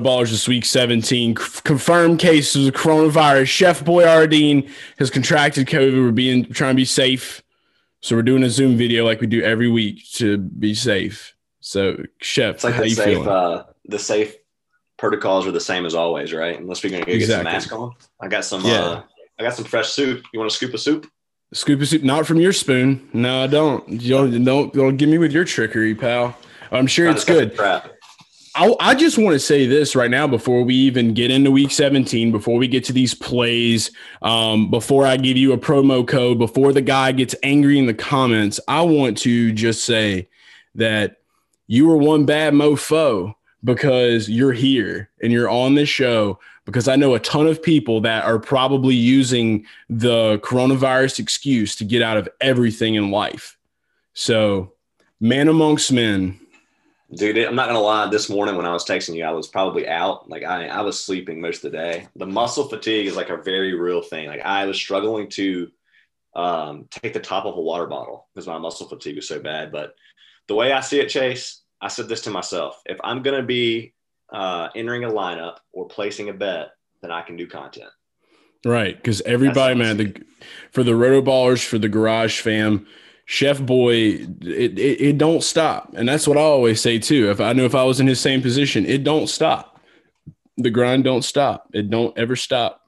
Rotoballers this week 17. C- confirmed cases of coronavirus. Chef BoiRDeen has contracted COVID. We're being trying to be safe. So we're doing a Zoom video like we do every week to be safe. So Chef, It's like how the you safe, feeling? uh, the safe protocols are the same as always, right? Unless we're gonna go get some mask on. I got some. Yeah. Uh, I got some fresh soup. You want to scoop of soup? Scoop of soup, not from your spoon. No, I don't. You don't, don't, don't give me with your trickery, pal. I'm sure it's good. Crap. I, I just want to say this right now before we even get into week 17, before we get to these plays, um, before I give you a promo code, before the guy gets angry in the comments, I want to just say that you were one bad mofo because you're here and you're on this show because I know a ton of people that are probably using the coronavirus excuse to get out of everything in life. So, man amongst men, Dude, I'm not gonna lie. This morning when I was texting you, I was probably out. Like I, I was sleeping most of the day. The muscle fatigue is like a very real thing. Like I was struggling to um, take the top of a water bottle because my muscle fatigue was so bad. But the way I see it, Chase, I said this to myself: if I'm gonna be uh, entering a lineup or placing a bet, then I can do content. Right, because everybody, man, the for the roto ballers, for the garage fam, Chef Boy, it, it it don't stop, and that's what I always say too. If I knew if I was in his same position, it don't stop. The grind don't stop. It don't ever stop.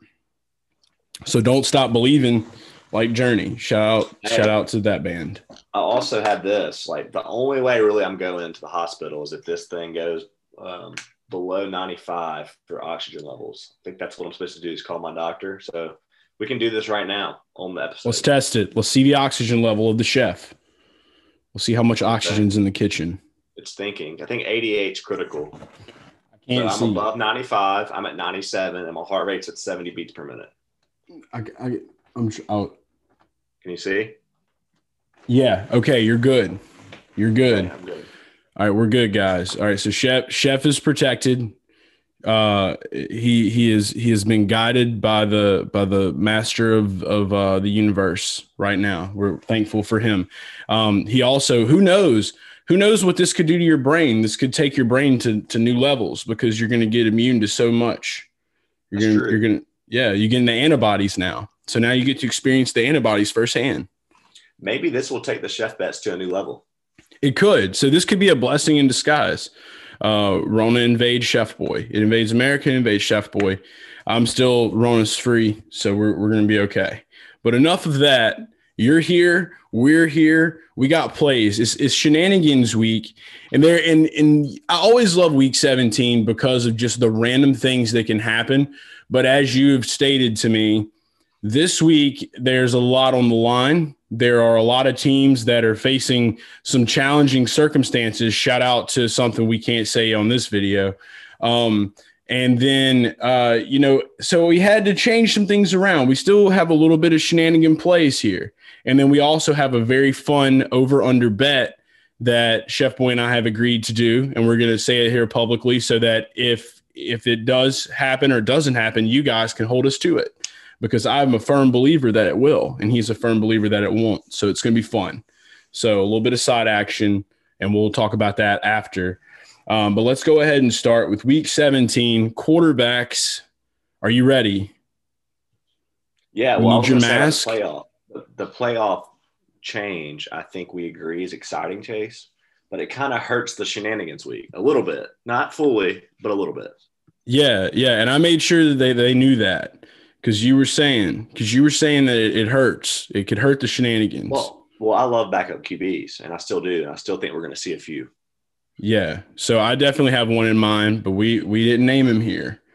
So don't stop believing, like Journey. Shout out, shout out to that band. I also had this. Like the only way really I'm going to the hospital is if this thing goes um, below 95 for oxygen levels. I think that's what I'm supposed to do is call my doctor. So we can do this right now on the episode. Let's test it. Let's see the oxygen level of the chef. We'll see how much oxygen's in the kitchen. it's thinking. I think 88 is critical. I So can't I'm see. above 95. I'm at 97, and my heart rate's at 70 beats per minute. I, I, I'm. out. Can you see? yeah. Okay. You're good. You're good. I'm good. All right, we're good, guys. All right, so chef chef is protected. Uh, he he is he has been guided by the by the master of of uh, the universe right now. We're thankful for him. Um, he also who knows who knows what this could do to your brain. This could take your brain to to new levels because you're going to get immune to so much. You're That's gonna true. you're gonna yeah you're getting the antibodies now. So now you get to experience the antibodies firsthand. Maybe this will take the chef bets to a new level. It could. So this could be a blessing in disguise. Uh, Rona invades Chef Boy. It invades America, it invades Chef Boy. I'm still Rona's free, so we're, we're going to be okay. But enough of that. You're here. We're here. We got plays. It's, it's shenanigans week, and there and and I always love week 17 because of just the random things that can happen. But as you've stated to me, this week there's a lot on the line. There are a lot of teams that are facing some challenging circumstances. Shout out to something we can't say on this video. Um, and then, uh, you know, so we had to change some things around. We still have a little bit of shenanigan plays here. And then we also have a very fun over under bet that Chef Boy and I have agreed to do. And we're going to say it here publicly so that if, if it does happen or doesn't happen, you guys can hold us to it because I'm a firm believer that it will, and he's a firm believer that it won't. So it's going to be fun. So a little bit of side action, and we'll talk about that after. Um, but let's go ahead and start with week 17 quarterbacks. Are you ready? Yeah, well, need your gonna say, like, mask? Playoff. The, the playoff change, I think we agree, is exciting, Chase. But it kind of hurts the shenanigans week a little bit, not fully, but a little bit. Yeah, yeah. And I made sure that they, they knew that because you were saying because you were saying that it, it hurts. It could hurt the shenanigans. Well, well, I love backup QBs, and I still do. And I still think we're going to see a few. Yeah. So I definitely have one in mind, but we we didn't name him here.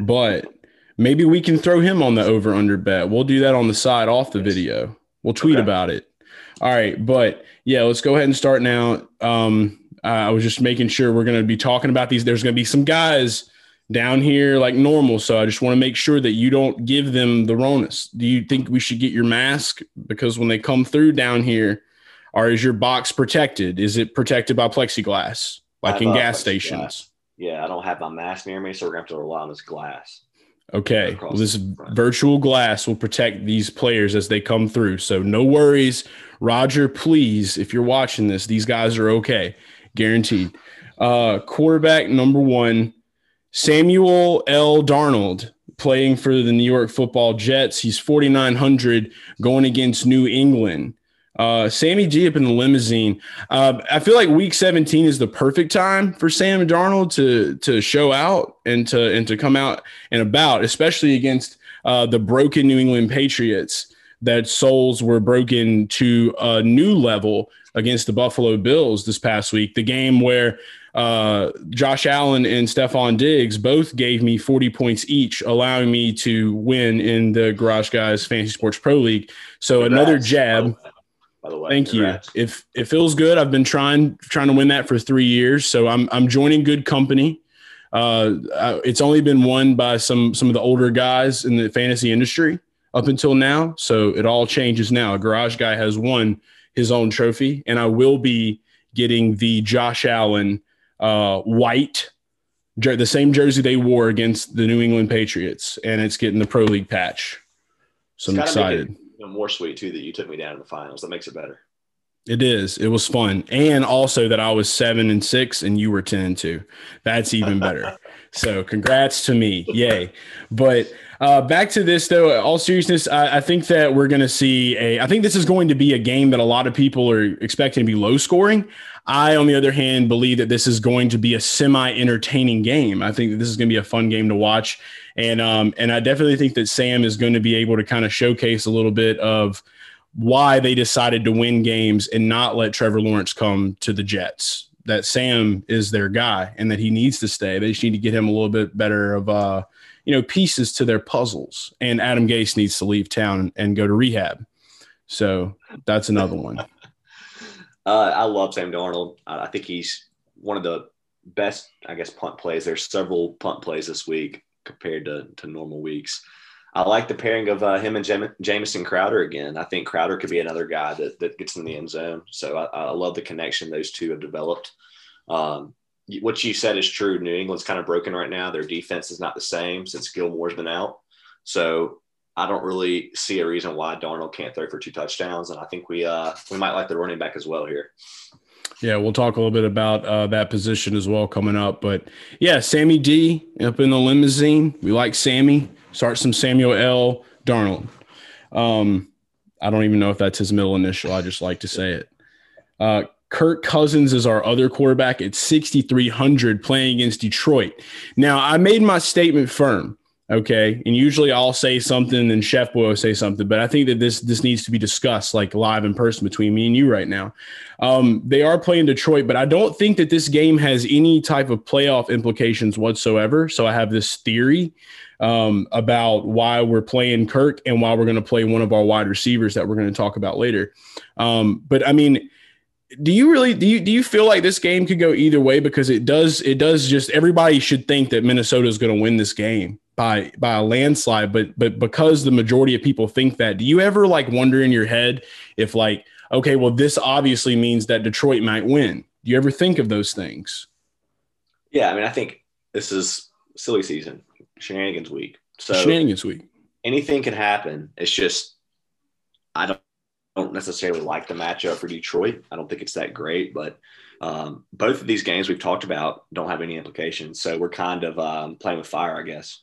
But maybe we can throw him on the over under bet. We'll do that on the side off the video. We'll tweet Okay. about it. All right, but yeah, let's go ahead and start now. Um, I was just making sure we're going to be talking about these. There's going to be some guys down here like normal, so I just want to make sure that you don't give them the Ronus. Do you think we should get your mask because when they come through down here, or is your box protected? Is it protected by plexiglass, like in gas plexiglass. stations? Yeah, I don't have my mask near me, so we're going to have to rely on this glass. Okay. Well, this virtual glass will protect these players as they come through. So no worries. Roger, please, if you're watching this, these guys are okay. Guaranteed. Uh, quarterback number one, Samuel L. Darnold playing for the New York Football Jets. He's 4,900 going against New England. Uh, Sammy G up in the limousine. Uh, I feel like Week 17 is the perfect time for Sam Darnold to to show out and to and to come out and about, especially against uh, the broken New England Patriots. That souls were broken to a new level against the Buffalo Bills this past week. The game where uh, Josh Allen and Stefon Diggs both gave me 40 points each, allowing me to win in the Garage Guys Fantasy Sports Pro League. So Congrats. another jab by the way. Thank Congrats. you. If it feels good, I've been trying trying to win that for three years, so I'm I'm joining good company. Uh, it's only been won by some some of the older guys in the fantasy industry up until now, so it all changes now. A garage guy has won his own trophy, and I will be getting the Josh Allen uh, white, the same jersey they wore against the New England Patriots, and it's getting the Pro League patch. So I'm excited more sweet too that you took me down in the finals. That makes it better. It is. It was fun, and also that I was seven and six, and you were ten and two. That's even better. so, congrats to me! Yay! But uh, back to this, though. All seriousness, I, I think that we're going to see a. I think this is going to be a game that a lot of people are expecting to be low scoring. I, on the other hand, believe that this is going to be a semi entertaining game. I think that this is going to be a fun game to watch. And, um, and I definitely think that Sam is going to be able to kind of showcase a little bit of why they decided to win games and not let Trevor Lawrence come to the Jets. That Sam is their guy and that he needs to stay. They just need to get him a little bit better of, uh, you know, pieces to their puzzles. And Adam Gase needs to leave town and go to rehab. So that's another one. Uh, I love Sam Darnold. I think he's one of the best, I guess, punt plays. There's several punt plays this week compared to, to normal weeks. I like the pairing of uh, him and Jam- Jamison Crowder again. I think Crowder could be another guy that, that gets in the end zone. So I, I love the connection those two have developed. Um, what you said is true. New England's kind of broken right now. Their defense is not the same since Gilmore's been out. So I don't really see a reason why Darnold can't throw for two touchdowns, and I think we uh, we might like the running back as well here. Yeah, we'll talk a little bit about uh, that position as well coming up. But yeah, Sammy D up in the limousine. We like Sammy. Start some Samuel L. Darnold. Um, I don't even know if that's his middle initial. I just like to say it. Uh, Kirk Cousins is our other quarterback at 6,300 playing against Detroit. Now, I made my statement firm. Okay. And usually I'll say something and Chef Boy will say something, but I think that this this needs to be discussed like live in person between me and you right now. Um, they are playing Detroit, but I don't think that this game has any type of playoff implications whatsoever. So I have this theory um, about why we're playing Kirk and why we're going to play one of our wide receivers that we're going to talk about later. Um, but I mean, do you really do you do you feel like this game could go either way? Because it does it does just everybody should think that Minnesota is going to win this game by by a landslide but but because the majority of people think that do you ever like wonder in your head if like okay well this obviously means that Detroit might win? Do you ever think of those things? Yeah I mean I think this is silly season shenanigans week so shenanigans week anything can happen it's just I don't don't necessarily like the matchup for Detroit. I don't think it's that great, but um, both of these games we've talked about don't have any implications. So we're kind of um, playing with fire, I guess.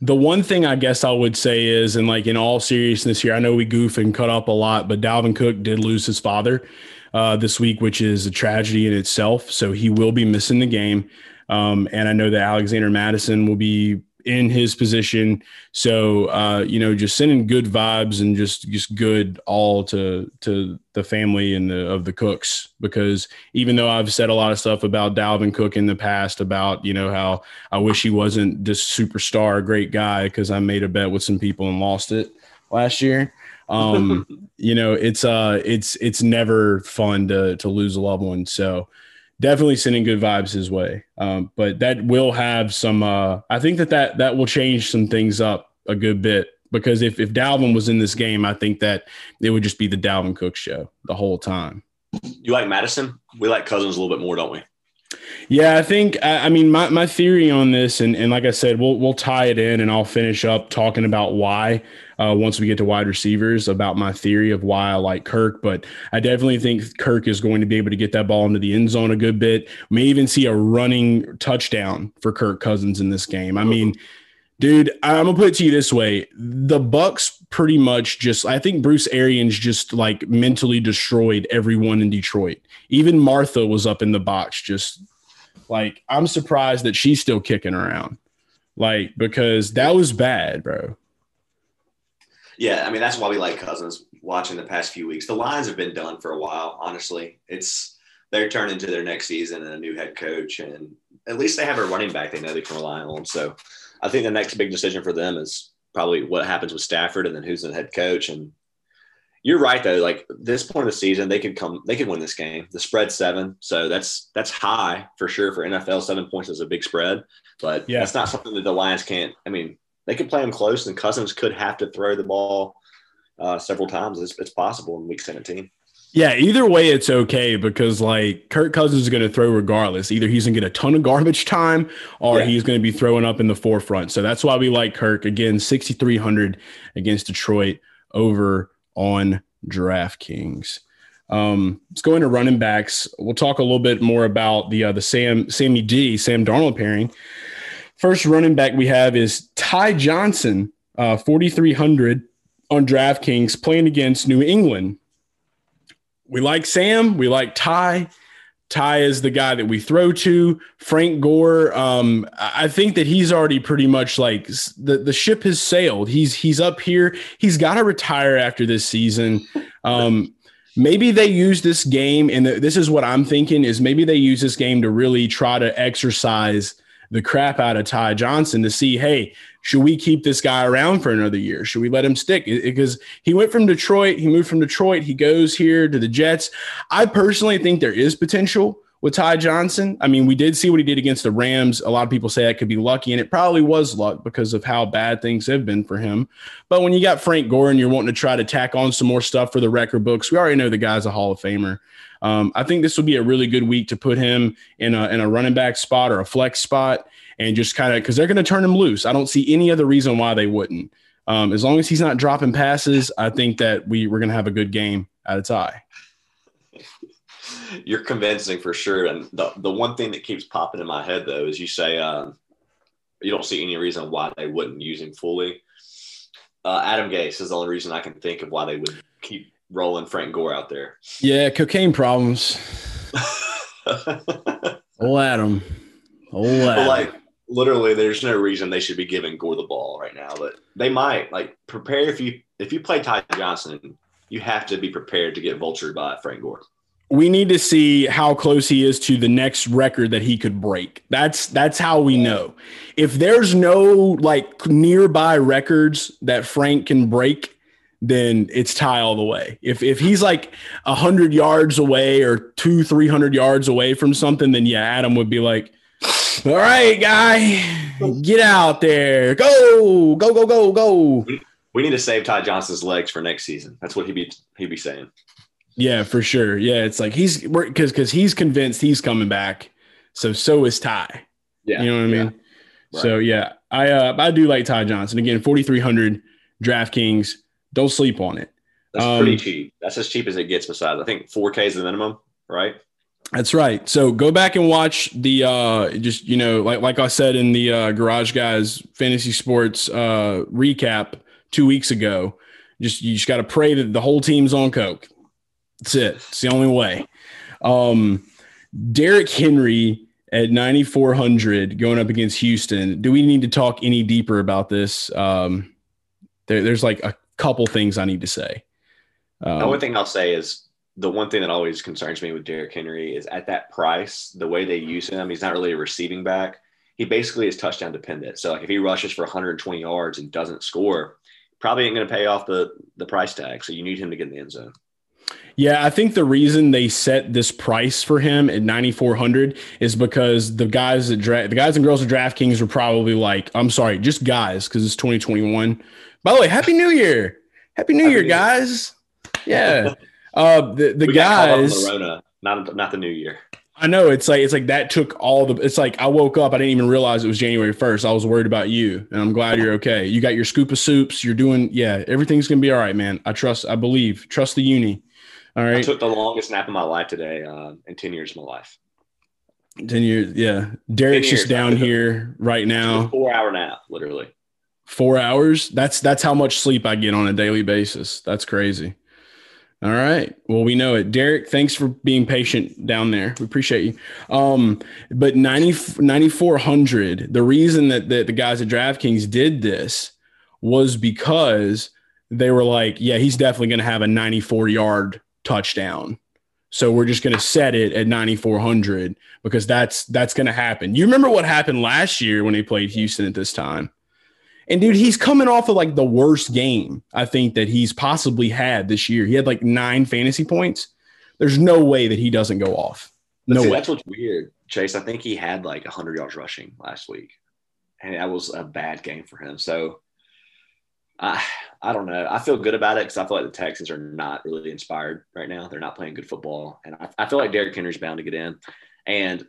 The one thing I guess I would say is, and like in all seriousness here, I know we goof and cut up a lot, but Dalvin Cook did lose his father uh, this week, which is a tragedy in itself. So he will be missing the game. Um, and I know that Alexander Mattison will be in his position. So uh, you know, just sending good vibes and just just good all to to the family and the of the Cooks because even though I've said a lot of stuff about Dalvin Cook in the past about you know how I wish he wasn't this superstar great guy because I made a bet with some people and lost it last year. Um, you know, it's uh it's it's never fun to to lose a loved one. So definitely sending good vibes his way. Um, but that will have some. Uh, I think that, that that will change some things up a good bit because if if Dalvin was in this game, I think that it would just be the Dalvin Cook show the whole time. You like Mattison? We like Cousins a little bit more, don't we? Yeah, I think I mean my, my theory on this, and, and like I said, we'll we'll tie it in, and I'll finish up talking about why uh, once we get to wide receivers about my theory of why I like Kirk. But I definitely think Kirk is going to be able to get that ball into the end zone a good bit. May even see a running touchdown for Kirk Cousins in this game. I mean, dude, I'm gonna put it to you this way: the Bucs pretty much just. I think Bruce Arians just like mentally destroyed everyone in Detroit. Even Martha was up in the box, just like I'm surprised that she's still kicking around. Like because that was bad, bro. Yeah, I mean that's why we like Cousins. Watching the past few weeks, the Lions have been done for a while. Honestly, it's they're turning to their next season and a new head coach, and at least they have a running back they know they can rely on. So, I think the next big decision for them is probably what happens with Stafford and then who's the head coach. And you're right though, like this point of the season, they could come, they could win this game. The spread seven, so that's that's high for sure for NFL. Seven points is a big spread, but yeah, that's not something that the Lions can't. I mean, they could play them close, and Cousins could have to throw the ball uh, several times. It's, it's possible in Week 17. Yeah, either way, it's okay because like Kirk Cousins is going to throw regardless. Either he's going to get a ton of garbage time or yeah. he's going to be throwing up in the forefront. So that's why we like Kirk again, 6,300 against Detroit over on DraftKings. Um, let's go into running backs. We'll talk a little bit more about the uh, the Sam Sammy D Sam Darnold pairing. First running back we have is Ty Johnson, uh, 4,300 on DraftKings, playing against New England. We like Sam. We like Ty. Ty is the guy that we throw to. Frank Gore, um, I think that he's already pretty much like the, the ship has sailed. He's he's up here. He's got to retire after this season. Um, maybe they use this game, and this is what I'm thinking is maybe they use this game to really try to exercise the crap out of Ty Johnson to see, hey, should we keep this guy around for another year? Should we let him stick? Because he went from Detroit, he moved from Detroit, he goes here to the Jets. I personally think there is potential with Ty Johnson. I mean, we did see what he did against the Rams. A lot of people say that could be lucky, and it probably was luck because of how bad things have been for him. But when you got Frank Gore you're wanting to try to tack on some more stuff for the record books, we already know the guy's a Hall of Famer. Um, I think this will be a really good week to put him in a, in a running back spot or a flex spot and just kind of because they're going to turn him loose. I don't see any other reason why they wouldn't. Um, as long as he's not dropping passes, I think that we, we're going to have a good game at a tie. You're convincing for sure. And the, the one thing that keeps popping in my head, though, is you say um, you don't see any reason why they wouldn't use him fully. Uh, Adam Gase is the only reason I can think of why they would keep rolling Frank Gore out there. Yeah, cocaine problems. oh, Adam. Oh, Adam. like literally, there's no reason they should be giving Gore the ball right now, but they might. Like, prepare if you if you play Ty Johnson, you have to be prepared to get vultured by Frank Gore. We need to see how close he is to the next record that he could break. That's that's how we know. If there's no like nearby records that Frank can break, then it's Ty all the way. If if he's like a hundred yards away or two, three hundred yards away from something, then yeah, Adam would be like, "All right, guy, get out there, go, go, go, go, go." We need to save Ty Johnson's legs for next season. That's what he'd be he'd be saying. Yeah, for sure. Yeah, it's like he's because because he's convinced he's coming back. So so is Ty. Yeah, you know what I mean. Yeah. Right. So yeah, I uh, I do like Ty Johnson again. Forty three hundred DraftKings don't sleep on it. That's um, pretty cheap. That's as cheap as it gets. Besides, I think 4K is the minimum, right? That's right. So go back and watch the uh just you know like like I said in the uh, Garage Guys Fantasy Sports uh recap two weeks ago. Just you just got to pray that the whole team's on coke. That's it. It's the only way. Um, Derrick Henry at 9400 going up against Houston. Do we need to talk any deeper about this? Um, there, there's like a couple things I need to say. Um, the only thing I'll say is the one thing that always concerns me with Derrick Henry is at that price, the way they use him, he's not really a receiving back. He basically is touchdown dependent. So like if he rushes for 120 yards and doesn't score, probably ain't going to pay off the the price tag. So you need him to get in the end zone. Yeah, I think the reason they set this price for him at 9400 is because the guys that dra- the guys and girls at DraftKings were probably like, I'm sorry, just guys because it's 2021 by the way, Happy New Year! Happy New Happy Year, New guys! Year. Yeah, uh, the the guys. Corona, not not the New Year. I know it's like it's like that took all the. It's like I woke up, I didn't even realize it was January first. I was worried about you, and I'm glad you're okay. You got your scoop of soups. You're doing, yeah, everything's gonna be all right, man. I trust, I believe, trust the uni. All right. I took the longest nap of my life today uh, in ten years of my life. Ten years, yeah. Derek's years, just down here right now. Four hour nap, literally. Four hours. That's that's how much sleep I get on a daily basis. That's crazy. All right. Well, we know it. Derrick, thanks for being patient down there. We appreciate you. Um, but 90, 9,400, the reason that the, the guys at DraftKings did this was because they were like, yeah, he's definitely going to have a 94 yard touchdown. So we're just going to set it at 9,400 because that's that's going to happen. You remember what happened last year when he played Houston at this time? And dude, he's coming off of like the worst game I think that he's possibly had this year. He had like nine fantasy points. There's no way that he doesn't go off. No see, way. That's what's weird, Chase. I think he had like 100 yards rushing last week, and that was a bad game for him. So I I don't know. I feel good about it because I feel like the Texans are not really inspired right now. They're not playing good football, and I, I feel like Derrick Henry's bound to get in. And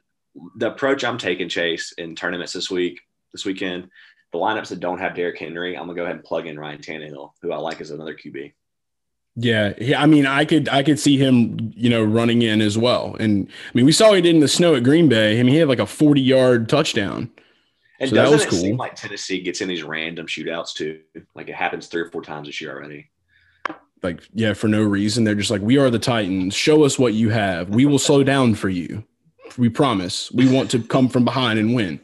the approach I'm taking, Chase, in tournaments this week, this weekend, the lineups that don't have Derrick Henry, I'm gonna go ahead and plug in Ryan Tannehill, who I like as another QB. Yeah. I mean, I could, I could see him, you know, running in as well. And I mean, we saw he did in the snow at Green Bay. I mean, he had like a 40 yard touchdown. And so doesn't it cool. seem like Tennessee gets in these random shootouts too? Like it happens three or four times this year already. Like, yeah, for no reason. They're just like, we are the Titans. Show us what you have. We will slow down for you. We promise. We want to come from behind and win.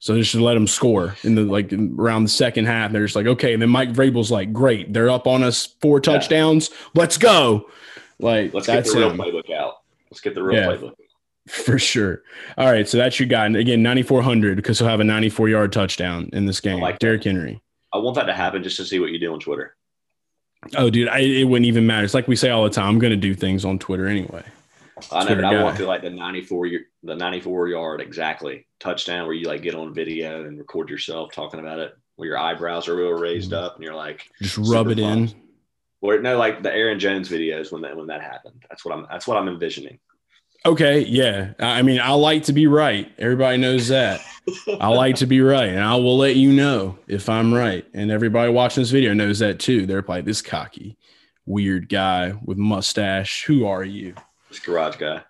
So they should let them score in the like around the second half. They're just like, okay. And then Mike Vrabel's like, great, they're up on us four touchdowns. Yeah. Let's go. Like let's get the real him. playbook out. Let's get the real yeah, playbook. For sure. All right. So that's your guy. And again, 9,400 because he'll have a 94 yard touchdown in this game. Like Derrick Henry. I want that to happen just to see what you do on Twitter. Oh, dude, I, it wouldn't even matter. It's like we say all the time. I'm going to do things on Twitter anyway. I know, but I want to like the 94 the 94 yard exactly touchdown where you like get on video and record yourself talking about it where your eyebrows are real raised up and you're like just rub it fun. in. Or no, like the Aaron Jones videos when that when that happened. That's what I'm that's what I'm envisioning. Okay, yeah. I mean, I like to be right. Everybody knows that. I like to be right, and I will let you know if I'm right. And everybody watching this video knows that too. They're like this cocky, weird guy with mustache. Who are you? This garage guy.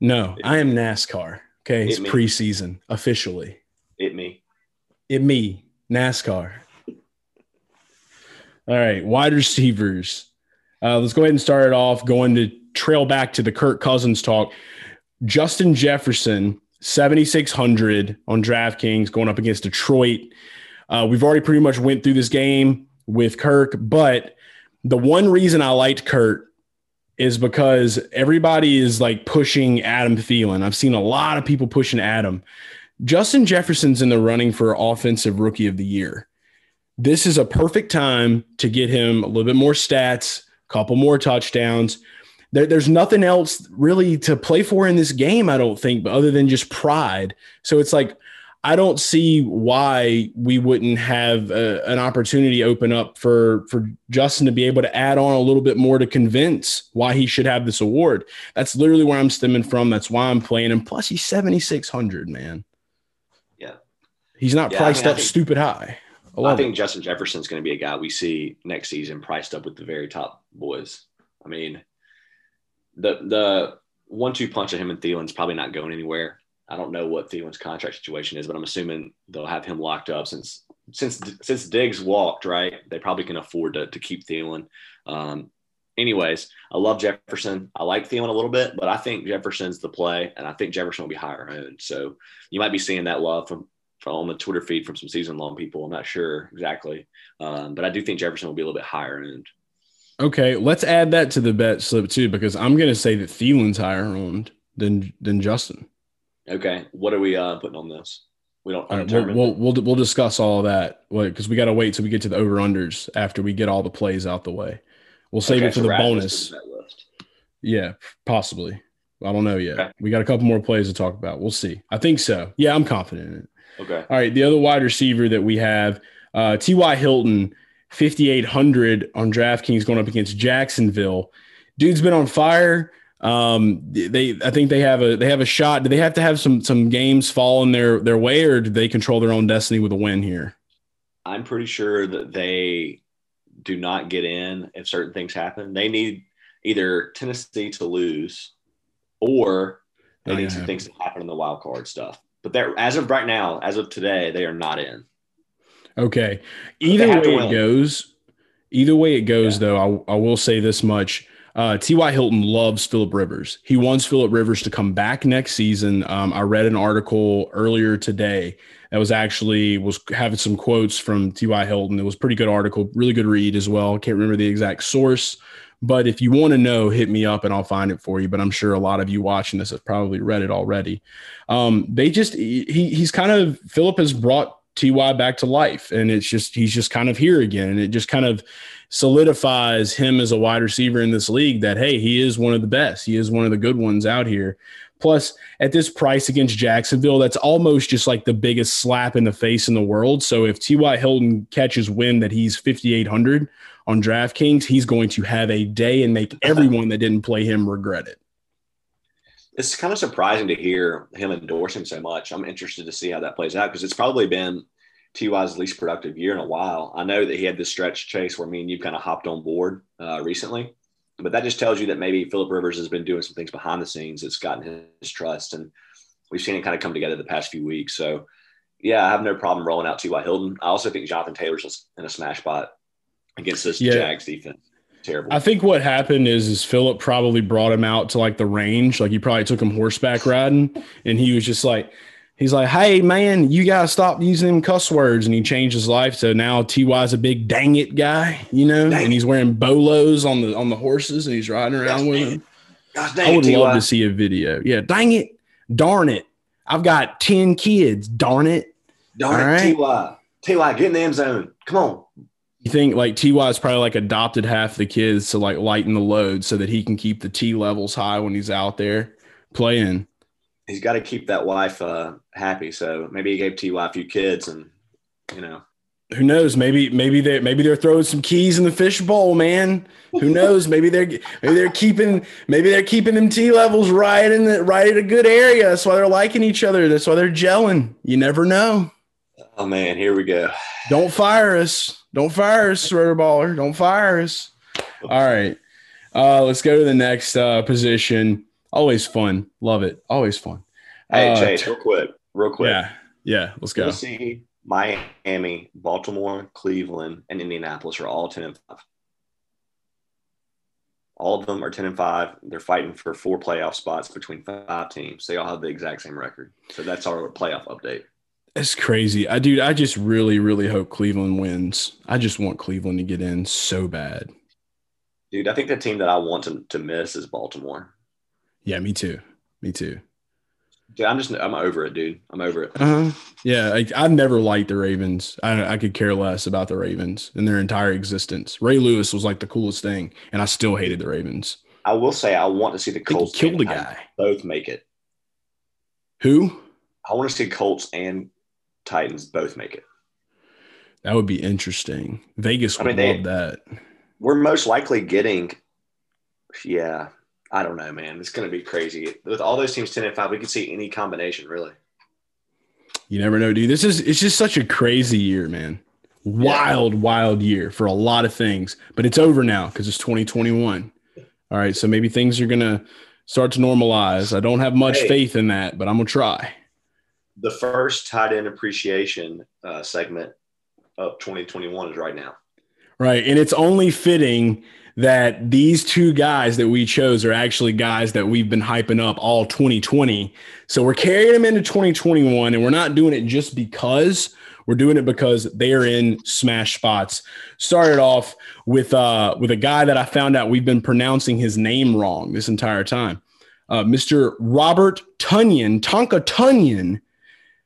No, it I am NASCAR. Okay, it's preseason officially. It me. It me. NASCAR. All right, wide receivers. Uh, let's go ahead and start it off. Going to trail back to the Kirk Cousins talk. Justin Jefferson, 7,600 on DraftKings going up against Detroit. Uh, we've already pretty much went through this game with Kirk, but the one reason I liked Kirk is because everybody is like pushing Adam Thielen. I've seen a lot of people pushing Adam. Justin Jefferson's in the running for offensive rookie of the year. This is a perfect time to get him a little bit more stats, a couple more touchdowns. There, there's nothing else really to play for in this game, I don't think, but other than just pride. So it's like I don't see why we wouldn't have a, an opportunity open up for for Justin to be able to add on a little bit more to convince why he should have this award. That's literally where I'm stemming from. That's why I'm playing him. Plus, he's 7600, man. Yeah, he's not yeah, priced I mean, up think, stupid high. I, I think it. Justin Jefferson's going to be a guy we see next season priced up with the very top boys. I mean, the the one two punch of him and Thielen's probably not going anywhere. I don't know what Thielen's contract situation is, but I'm assuming they'll have him locked up since since since Diggs walked, right? They probably can afford to, to keep Thielen. Um, anyways, I love Jefferson. I like Thielen a little bit, but I think Jefferson's the play, and I think Jefferson will be higher owned. So you might be seeing that love from, on the Twitter feed from some season long people. I'm not sure exactly, um, but I do think Jefferson will be a little bit higher owned. Okay, let's add that to the bet slip too, because I'm going to say that Thielen's higher owned than than Justin. Okay, what are we uh, putting on this? We don't. All right, we'll, we'll, we'll we'll discuss all of that because we got to wait till we get to the over unders after we get all the plays out the way. We'll save okay, it for so the bonus. Yeah, possibly. I don't know yet. Okay. We got a couple more plays to talk about. We'll see. I think so. Yeah, I'm confident in it. Okay. All right. The other wide receiver that we have, uh, T.Y. Hilton, 5,800 on DraftKings going up against Jacksonville. Dude's been on fire. Um, they I think they have a they have a shot. Do they have to have some some games fall in their their way, or do they control their own destiny with a win here? I'm pretty sure that they do not get in if certain things happen. They need either Tennessee to lose or they need some things to happen in the wild card stuff. But they're as of right now, as of today, they are not in. Okay. Either way it goes, either way it goes, yeah. though, I, I will say this much. Uh, T.Y. Hilton loves Philip Rivers. He wants Philip Rivers to come back next season. Um, I read an article earlier today that was actually was having some quotes from T.Y. Hilton. It was pretty good article, really good read as well. Can't remember the exact source, but if you want to know, hit me up and I'll find it for you. But I'm sure a lot of you watching this have probably read it already. Um, they just he he's kind of Philip has brought Ty back to life, and it's just he's just kind of here again, and it just kind of solidifies him as a wide receiver in this league. That hey, he is one of the best. He is one of the good ones out here. Plus, at this price against Jacksonville, that's almost just like the biggest slap in the face in the world. So if T.Y. Hilton catches wind that he's 5,800 on DraftKings, he's going to have a day and make everyone that didn't play him regret it. It's kind of surprising to hear him endorse him so much. I'm interested to see how that plays out because it's probably been Ty's least productive year in a while. I know that he had this stretch chase where me and you kind of hopped on board uh, recently, but that just tells you that maybe Philip Rivers has been doing some things behind the scenes that's gotten his trust, and we've seen it kind of come together the past few weeks. So, yeah, I have no problem rolling out Ty Hilton. I also think Jonathan Taylor's in a smash spot against this yeah. Jags defense. Terrible. I think what happened is is Philip probably brought him out to like the range, like he probably took him horseback riding, and he was just like, he's like, "Hey man, you gotta stop using them cuss words," and he changed his life. So now Ty's a big dang it guy, you know, dang and he's wearing bolos on the on the horses, and he's riding around Gosh, with him. Gosh, I would love to see a video. Yeah, dang it, darn it, I've got ten kids. Darn it, darn All it, right? Ty, Ty, get in the end zone. Come on, you think like Ty is probably like adopted half the kids to like lighten the load so that he can keep the T levels high when he's out there playing. He's got to keep that wife uh, happy. So maybe he gave Ty a few kids, and you know, who knows? Maybe maybe they maybe they're throwing some keys in the fishbowl, man. Who knows? maybe they're maybe they're keeping maybe they're keeping them T levels right in the right at a good area. That's why they're liking each other. That's why they're gelling. You never know. Oh man, here we go. Don't fire us. Don't fire us, RotoBaller. Don't fire us. All right. Uh, let's go to the next uh, position. Always fun. Love it. Always fun. Hey, uh, Chase, real quick. Real quick. Yeah. Yeah. Let's go. See, Miami, Baltimore, Cleveland, and Indianapolis are all 10 and 5. All of them are 10 and 5. They're fighting for four playoff spots between five teams. They all have the exact same record. So that's our playoff update. It's crazy. I dude, I just really, really hope Cleveland wins. I just want Cleveland to get in so bad. Dude, I think the team that I want to, to miss is Baltimore. Yeah, me too. Me too. Dude, I'm just I'm over it, dude. I'm over it. Uh-huh. Yeah, I, I've never liked the Ravens. I, I could care less about the Ravens in their entire existence. Ray Lewis was like the coolest thing, and I still hated the Ravens. I will say I want to see the Colts kill the guy. Both make it. Who? I want to see Colts and Titans both make it. That would be interesting. Vegas would I mean, love that. We're most likely getting, yeah, I don't know, man. It's going to be crazy. With all those teams 10 and 5, we could see any combination, really. You never know, dude. This is, it's just such a crazy year, man. Wild, yeah. wild year for a lot of things, but it's over now because it's 2021. All right. So maybe things are going to start to normalize. I don't have much hey. faith in that, but I'm going to try the first tight end appreciation uh, segment of 2021 is right now. Right. And it's only fitting that these two guys that we chose are actually guys that we've been hyping up all 2020. So we're carrying them into 2021 and we're not doing it just because we're doing it because they are in smash spots. Started off with uh with a guy that I found out we've been pronouncing his name wrong this entire time. Uh, Mr. Robert Tonyan, Tonka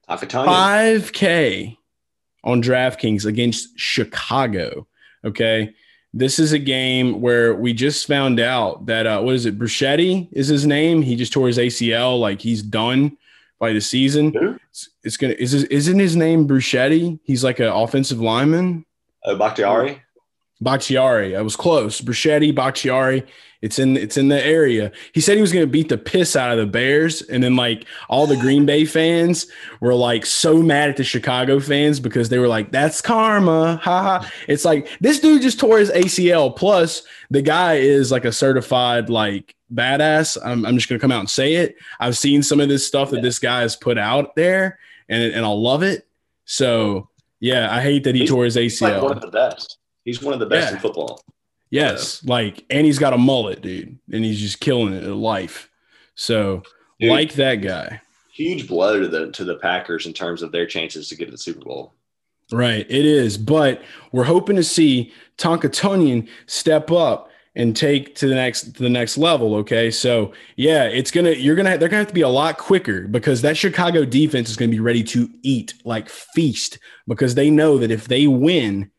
Tonyan 5K on DraftKings against Chicago. Okay. This is a game where we just found out that, uh, what is it? Bruschetti is his name. He just tore his ACL. Like he's done by the season. It's, it's, gonna, is isn't his name Bruschetti? He's like an offensive lineman. Oh, Bakhtiari? Bakhtiari. I was close. Brechetti, Bakhtiari. It's in it's in the area. He said he was going to beat the piss out of the Bears, and then like all the Green Bay fans were like so mad at the Chicago fans because they were like, "That's karma." Ha ha. It's like this dude just tore his ACL. Plus, the guy is like a certified like badass. I'm, I'm just going to come out and say it. I've seen some of this stuff that this guy has put out there, and and I love it. So yeah, I hate that he he's, tore his ACL. Like one of the best. He's one of the best yeah. in football. Yes, like and he's got a mullet, dude, and he's just killing it at life. So dude, like that guy. Huge blow to the to the Packers in terms of their chances to get to the Super Bowl. Right, it is, but we're hoping to see Tonka Tonyan step up and take to the next to the next level. Okay, so yeah, it's gonna you're gonna they're gonna have to be a lot quicker because that Chicago defense is gonna be ready to eat like feast because they know that if they win,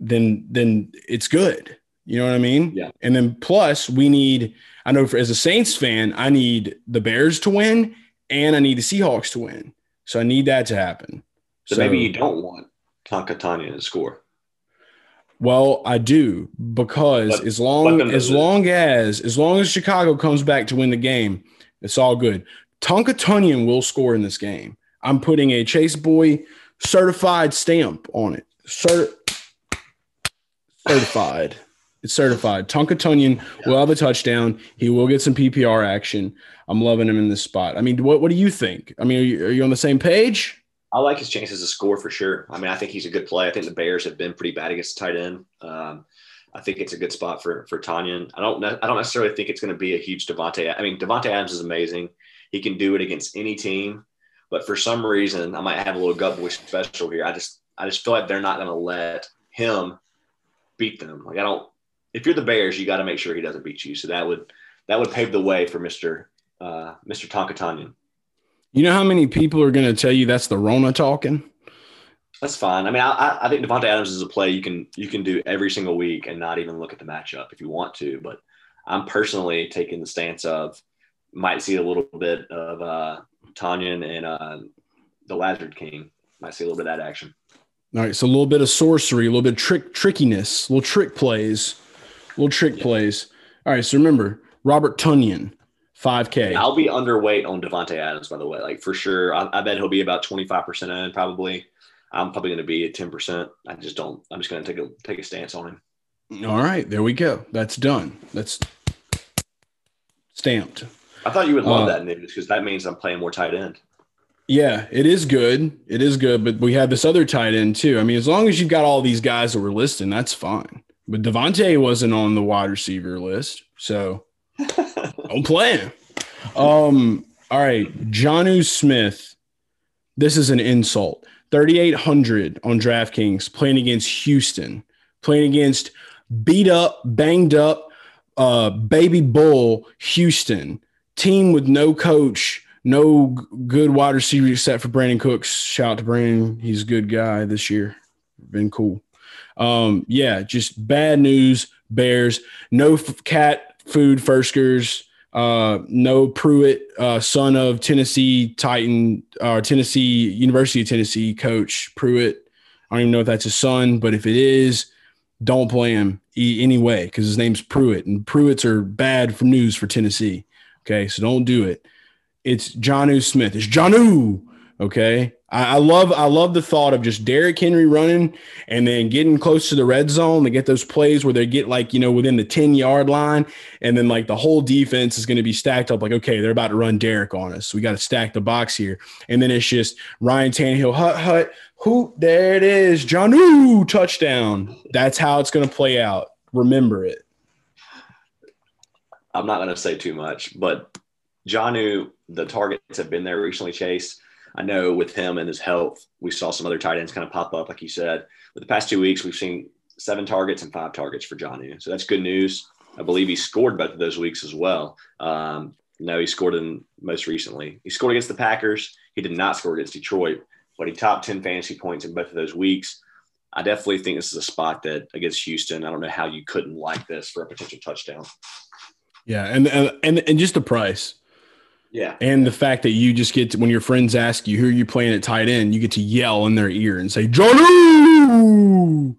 then then it's good. You know what I mean? Yeah. And then plus we need, I know for as a Saints fan, I need the Bears to win and I need the Seahawks to win. So I need that to happen. So, so maybe you don't want Tonka to score. Well, I do because but, as long as long as as long as Chicago comes back to win the game, it's all good. Tonka Tonyan will score in this game. I'm putting a Chase Boy certified stamp on it. Cert- certified. It's certified. Tonka yeah. will have a touchdown. He will get some PPR action. I'm loving him in this spot. I mean, what, what do you think? I mean, are you, are you on the same page? I like his chances to score for sure. I mean, I think he's a good play. I think the Bears have been pretty bad against tight end. Um, I think it's a good spot for for Tonyan. I don't I don't necessarily think it's going to be a huge Davante. I mean, Davante Adams is amazing. He can do it against any team, but for some reason, I might have a little gut boy special here. I just I just feel like they're not going to let him beat them. Like I don't. If you're the Bears, you got to make sure he doesn't beat you. So that would that would pave the way for Mister uh, Mister Tonka Tonyan. You know how many people are going to tell you that's the Rona talking? That's fine. I mean, I, I think Davante Adams is a play you can you can do every single week and not even look at the matchup if you want to. But I'm personally taking the stance of might see a little bit of uh, Tonyan and uh, the Lizard King. Might see a little bit of that action. All right, so a little bit of sorcery, a little bit of trick trickiness, little trick plays, little trick yeah. plays. All right, so remember Robert Tonyan, 5K. I'll be underweight on Davante Adams, by the way, like for sure. I, I bet he'll be about 25% in, probably. I'm probably going to be at 10%. I just don't, I'm just going to take a, take a stance on him. All right, there we go. That's done. That's stamped. I thought you would love uh, that news because that means I'm playing more tight end. Yeah, it is good. It is good, but we have this other tight end too. I mean, as long as you've got all these guys that we're listing, that's fine. But Davante wasn't on the wide receiver list, so don't play him. Um, all right, Jonnu Smith. This is an insult. 3,800 on DraftKings playing against Houston, playing against beat up, banged up, uh, baby bull Houston team with no coach no good wide receiver except for Brandin Cooks. Shout out to Brandon. He's a good guy this year. Been cool. Um, yeah, just bad news. Bears. No f- cat food Firkser's. Uh, no Pruitt, uh, son of Tennessee Titan, uh, Tennessee University of Tennessee coach Pruitt. I don't even know if that's his son, but if it is, don't play him anyway because his name's Pruitt, and Pruitts are bad for news for Tennessee. Okay, so don't do it it's Jonnu Smith. It's Jonnu. Okay. I, I, love I love the thought of just Derrick Henry running and then getting close to the red zone to get those plays where they get like, you know, within the 10 yard line. And then like the whole defense is going to be stacked up like, okay, they're about to run Derrick on us. So we got to stack the box here. And then it's just Ryan Tannehill, hut, hut, who there it is. Jonnu touchdown. That's how it's going to play out. Remember it. I'm not going to say too much, but Jonnu, the targets have been there recently, Chase. I know with him and his health, we saw some other tight ends kind of pop up, like you said. But the past two weeks, we've seen seven targets and five targets for Johnny. So that's good news. I believe he scored both of those weeks as well. Um, no, he scored in most recently. He scored against the Packers. He did not score against Detroit, but he topped 10 fantasy points in both of those weeks. I definitely think this is a spot that against Houston, I don't know how you couldn't like this for a potential touchdown. Yeah, and and and just the price. Yeah. And the fact that you just get to, when your friends ask you who are you playing at tight end, you get to yell in their ear and say, Jonnu.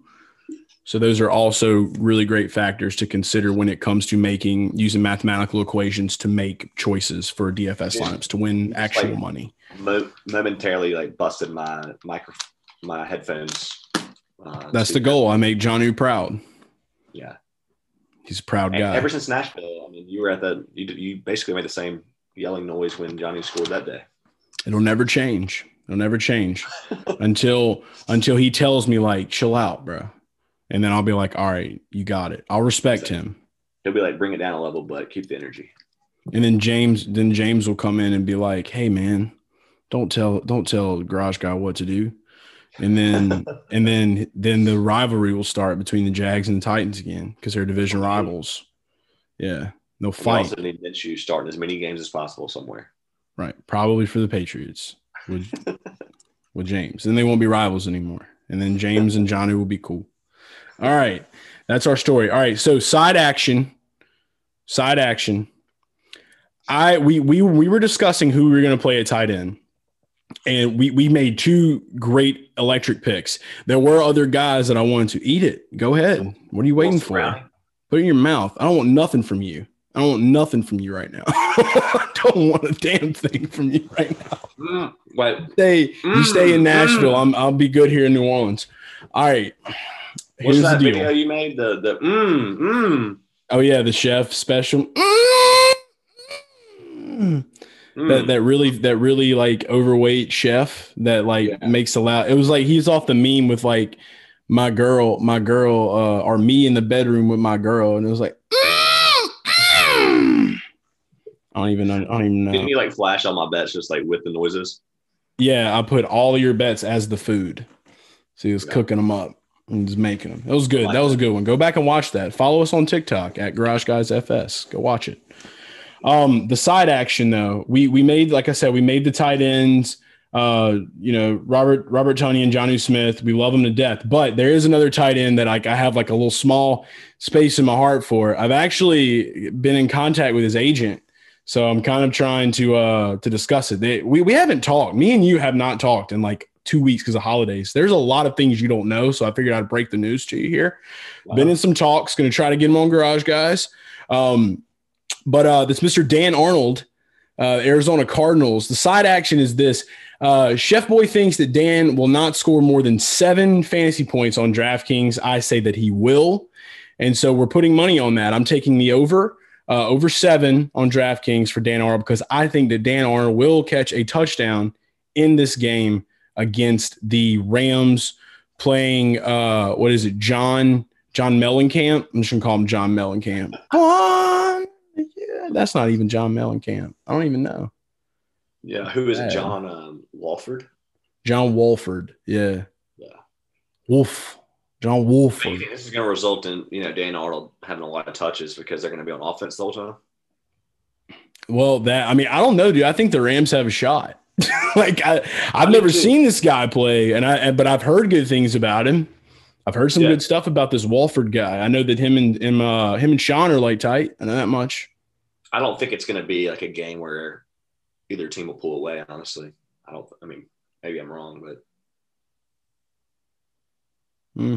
So those are also really great factors to consider when it comes to making using mathematical equations to make choices for DFS Yeah. lineups to win actual like- money. Mo- momentarily like busted my micro my headphones. Uh, That's the goal. I make Jonnu proud. Yeah. He's a proud And guy. ever since Nashville, I mean, you were at the you you basically made the same yelling noise when Jonnu scored that day. It'll never change. It'll never change until until he tells me like, chill out, bro. And then I'll be like, all right, you got it. I'll respect him. He'll be like, bring it down a level, but keep the energy. And then James, then James will come in and be like, "Hey, man, don't tell, don't tell Garage Guy what to do." And then, and then, then the rivalry will start between the Jags and the Titans again because they're division rivals. Yeah, they'll You fight. also need Minshew starting as many games as possible somewhere. Right, probably for the Patriots with with James. Then they won't be rivals anymore. And then James and Jonnu will be cool. All right, that's our story. All right, so side action, side action. I we we we were discussing who we were going to play at tight end, and we we made two great electric picks. There were other guys that I wanted to eat it. Go ahead. Mm-hmm. What are you waiting for? Put it in your mouth. I don't want nothing from you. I don't want nothing from you right now. I don't want a damn thing from you right now. Mm, wait, Stay, you stay in Mm, Nashville. mm. I'm, I'll be good here in New Orleans. All right. what's Here's the that deal. video you made? The the mm mm. Oh yeah, the chef special. mm. That that really that really like overweight chef that like Yeah. makes a loud. It was like he's off the meme with like my girl, my girl, uh, or me in the bedroom with my girl, and it was like. I don't even know. I don't even know. Didn't you like flash on my bets just like with the noises? Yeah, I put all your bets as the food. So he was Yeah. cooking them up and just making them. It was good. like that was a good one. Go back and watch that. Follow us on TikTok at Garage Guys FS. Go watch it. Um, the side action though, we we made like I said, we made the tight ends. Uh, you know, Robert Robert Tonyan and Jonnu Smith. We love them to death. But there is another tight end that like I have like a little small space in my heart for. I've actually been in contact with his agent. So I'm kind of trying to uh to discuss it. They, we we haven't talked. Me and you have not talked in like two weeks because of holidays. There's a lot of things you don't know, so I figured I'd break the news to you here. Been in some talks. Going to try to get him on Garage Guys. Um, but uh, this Mr. Dan Arnold, uh, Arizona Cardinals. The side action is this: uh, Chef Boy thinks that Dan will not score more than seven fantasy points on DraftKings. I say that he will, and so we're putting money on that. I'm taking the over. Uh, over seven on DraftKings for Dan Arnold because I think that Dan Arnold will catch a touchdown in this game against the Rams playing uh what is it John John Mellencamp I'm just gonna call him John Mellencamp One, yeah that's not even John Mellencamp I don't even know Yeah, who is it? John um, Wolford. John Wolford. yeah Yeah. Wolf John Wolford think this is going to result in you know Dan Arnold having a lot of touches because they're going to be on offense the whole time? well that I mean I don't know dude I think the Rams have a shot like I I've I never too. seen this guy play and I but I've heard good things about him I've heard some Yeah. good stuff about this Wolford guy I know that him and him uh him and Sean are like tight I know that much I don't think it's going to be like a game where either team will pull away. Honestly, I don't. I mean, maybe I'm wrong, but Hmm.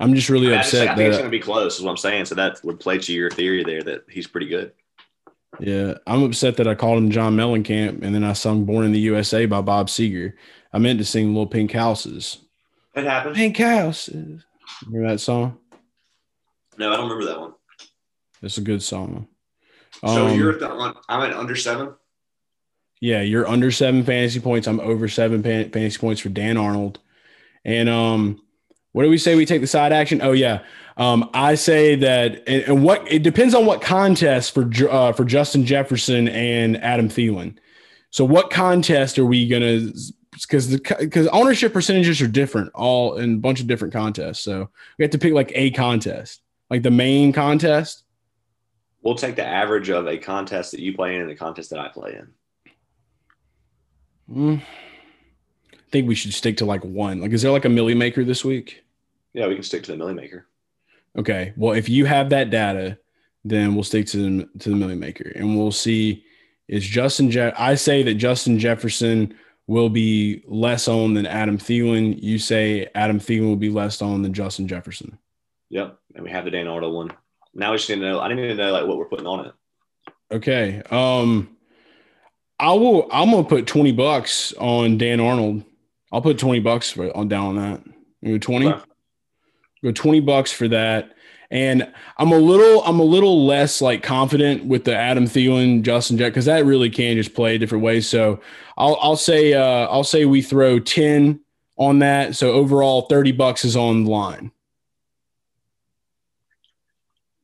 I'm just really I, just think- upset I think it's going to be close. Is what I'm saying. So that would play to your theory there that he's pretty good. yeah, I'm upset that I called him John Mellencamp and then I sung "Born in the USA" by Bob Seger. I meant to sing "Little Pink Houses." It happened. Pink houses. Remember that song? No, I don't remember that one. It's a good song. So Um, you're at the I'm at under seven. yeah, you're under seven fantasy points. I'm over seven fantasy points for Dan Arnold. And um, what do we say? We take the side action. Oh yeah, um, I say that, and, and what it depends on what contest for uh, for Justin Jefferson and Adam Thielen. So what contest are we gonna? Because the because ownership percentages are different, all in a bunch of different contests. So we have to pick like a contest, like the main contest. We'll take the average of a contest that you play in and the contest that I play in. Mm. Think we should stick to like one. Like, is there like a milli maker this week? Yeah, we can stick to the Millie Maker. Okay. Well, if you have that data, then we'll stick to the to the milli maker, and we'll see. Is Justin? Je- I say that Justin Jefferson will be less owned than Adam Thielen. You say Adam Thielen will be less owned than Justin Jefferson. Yep, and we have the Dan Arnold one. Now we just need to know. I didn't even know like what we're putting on it. Okay. Um, I will. I'm gonna put twenty bucks on Dan Arnold. I'll put twenty bucks for, on down on that. You go twenty. Okay. Go twenty bucks for that. And I'm a little, I'm a little less like confident with the Adam Thielen, Justin Jack, because that really can just play a different way. So I'll, I'll say, uh, I'll say we throw ten on that. So overall, thirty bucks is on the line.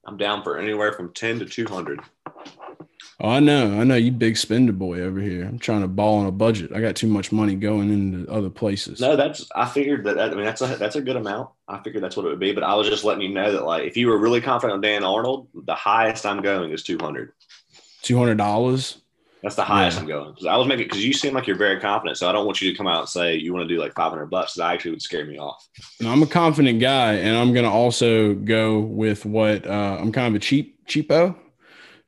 I'm down for anywhere from ten to two hundred. Oh, I know, I know you big spender boy over here. I'm trying to ball on a budget. I got too much money going into other places. No, that's I figured that. I mean, that's a that's a good amount. I figured that's what it would be. But I was just letting you know that like if you were really confident on Dan Arnold, the highest I'm going is two hundred. Two hundred dollars. That's the highest Yeah. I'm going I was making because you seem like you're very confident. So I don't want you to come out and say you want to do like 500 bucks. That actually would scare me off. No, I'm a confident guy, and I'm gonna also go with what uh, I'm kind of a cheap cheapo,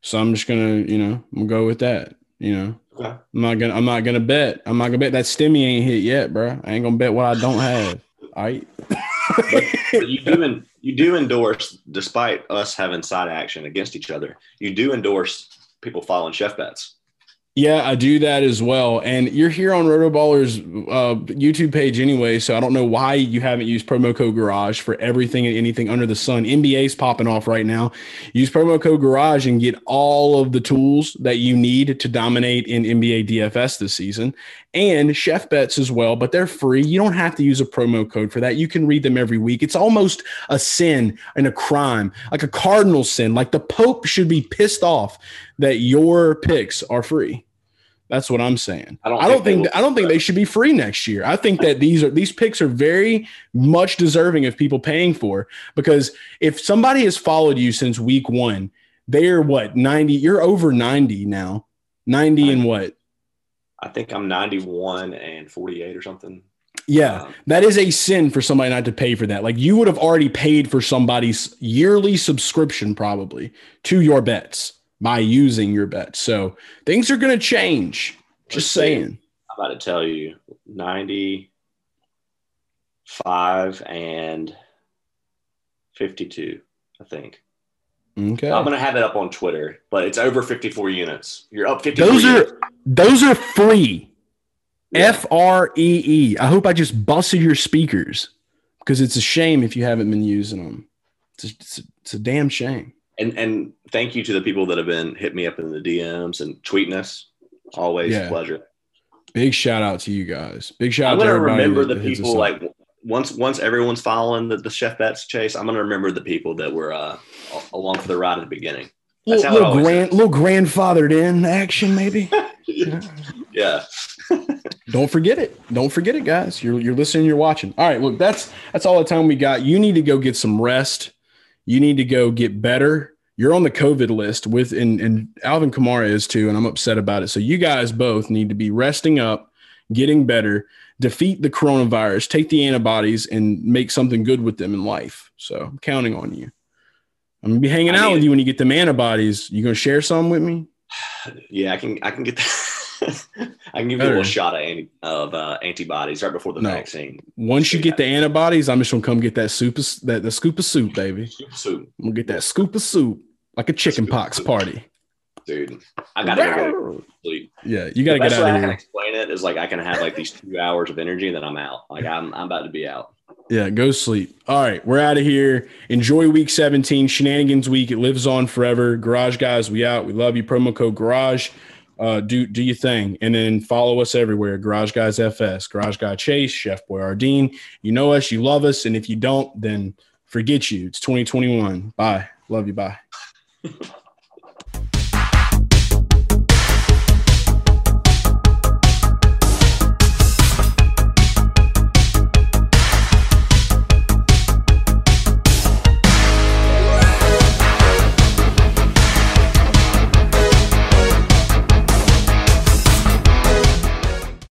so I'm just gonna you know I'm gonna go with that. You know, Okay. I'm not gonna I'm not gonna bet. I'm not gonna bet that stimmy ain't hit yet, bro. I ain't gonna bet what I don't have. All right. You do you do endorse, despite us having side action against each other, you do endorse people following chef bets. Yeah, I do that as well. And you're here on RotoBaller's uh, YouTube page anyway, so I don't know why you haven't used promo code Garage for everything and anything under the sun. NBA's popping off right now. Use promo code Garage and get all of the tools that you need to dominate in NBA DFS this season, and Chef Bets as well. But they're free. You don't have to use a promo code for that. You can read them every week. It's almost a sin and a crime, like a cardinal sin. Like the Pope should be pissed off that your picks are free. That's what I'm saying. I don't I don't think they think. I don't think they should be free next year. I think that these are these picks are very much deserving of people paying for because if somebody has followed you since week 1, they're what 90 you're over 90 now. 90 and what? I think I'm 91 and 48 or something. Yeah. Um, That is a sin for somebody not to pay for that. Like you would have already paid for somebody's yearly subscription probably to your bets by using your bets. So things are going to change. Just saying. I'm about to tell you 95 and 52, I think. Okay. I'm going to have it up on Twitter, but it's over 54 units. You're up 54 Those units. are those are free. Yeah. F R E E. I hope I just busted your speakers because it's a shame if you haven't been using them. It's a, it's a, it's a damn shame. And and thank you to the people that have been hitting me up in the DMs and tweeting us. Always Yeah. a pleasure. Big shout out to you guys. Big shout I'm out to gonna remember that the people like once once everyone's following the, the chef bets chase. I'm gonna remember the people that were uh, along for the ride at the beginning. That's little, little grand, little grandfathered in action, maybe. Yeah, Don't forget it. Don't forget it, guys. You're you're listening. You're watching. All right, look, that's that's all the time we got. You need to go get some rest. You need to go get better. You're on the COVID list with and and Alvin Kamara is too, and I'm upset about it. So you guys both need to be resting up, getting better, defeat the coronavirus, take the antibodies, and make something good with them in life. So I'm counting on you. I'm gonna be hanging I out need with you when you get them antibodies. You gonna share some with me? yeah. I can I can get that. I can give you a little shot of anti, of uh, antibodies right before the No. vaccine. Once you get the antibodies, I'm just gonna come get that soup, of- that the scoop of soup, baby. So, I'm gonna get that scoop of soup like a chicken Scoop pox soup. party. dude, I gotta go sleep. Yeah, you gotta get out way I of can here. explain it is like I can have like these two hours of energy and then I'm out. Like I'm I'm about to be out. Yeah, go sleep. All right, we're out of here. Enjoy week 17, shenanigans week. It lives on forever. Garage guys, we out. We love you. Promo code Garage. Uh, do do your thing, and then follow us everywhere. Garage Guys FS, Garage Guy Chase, Chef BoiRDeen. You know us, you love us, and if you don't, then forget you. It's 2021. Bye. Love you. Bye.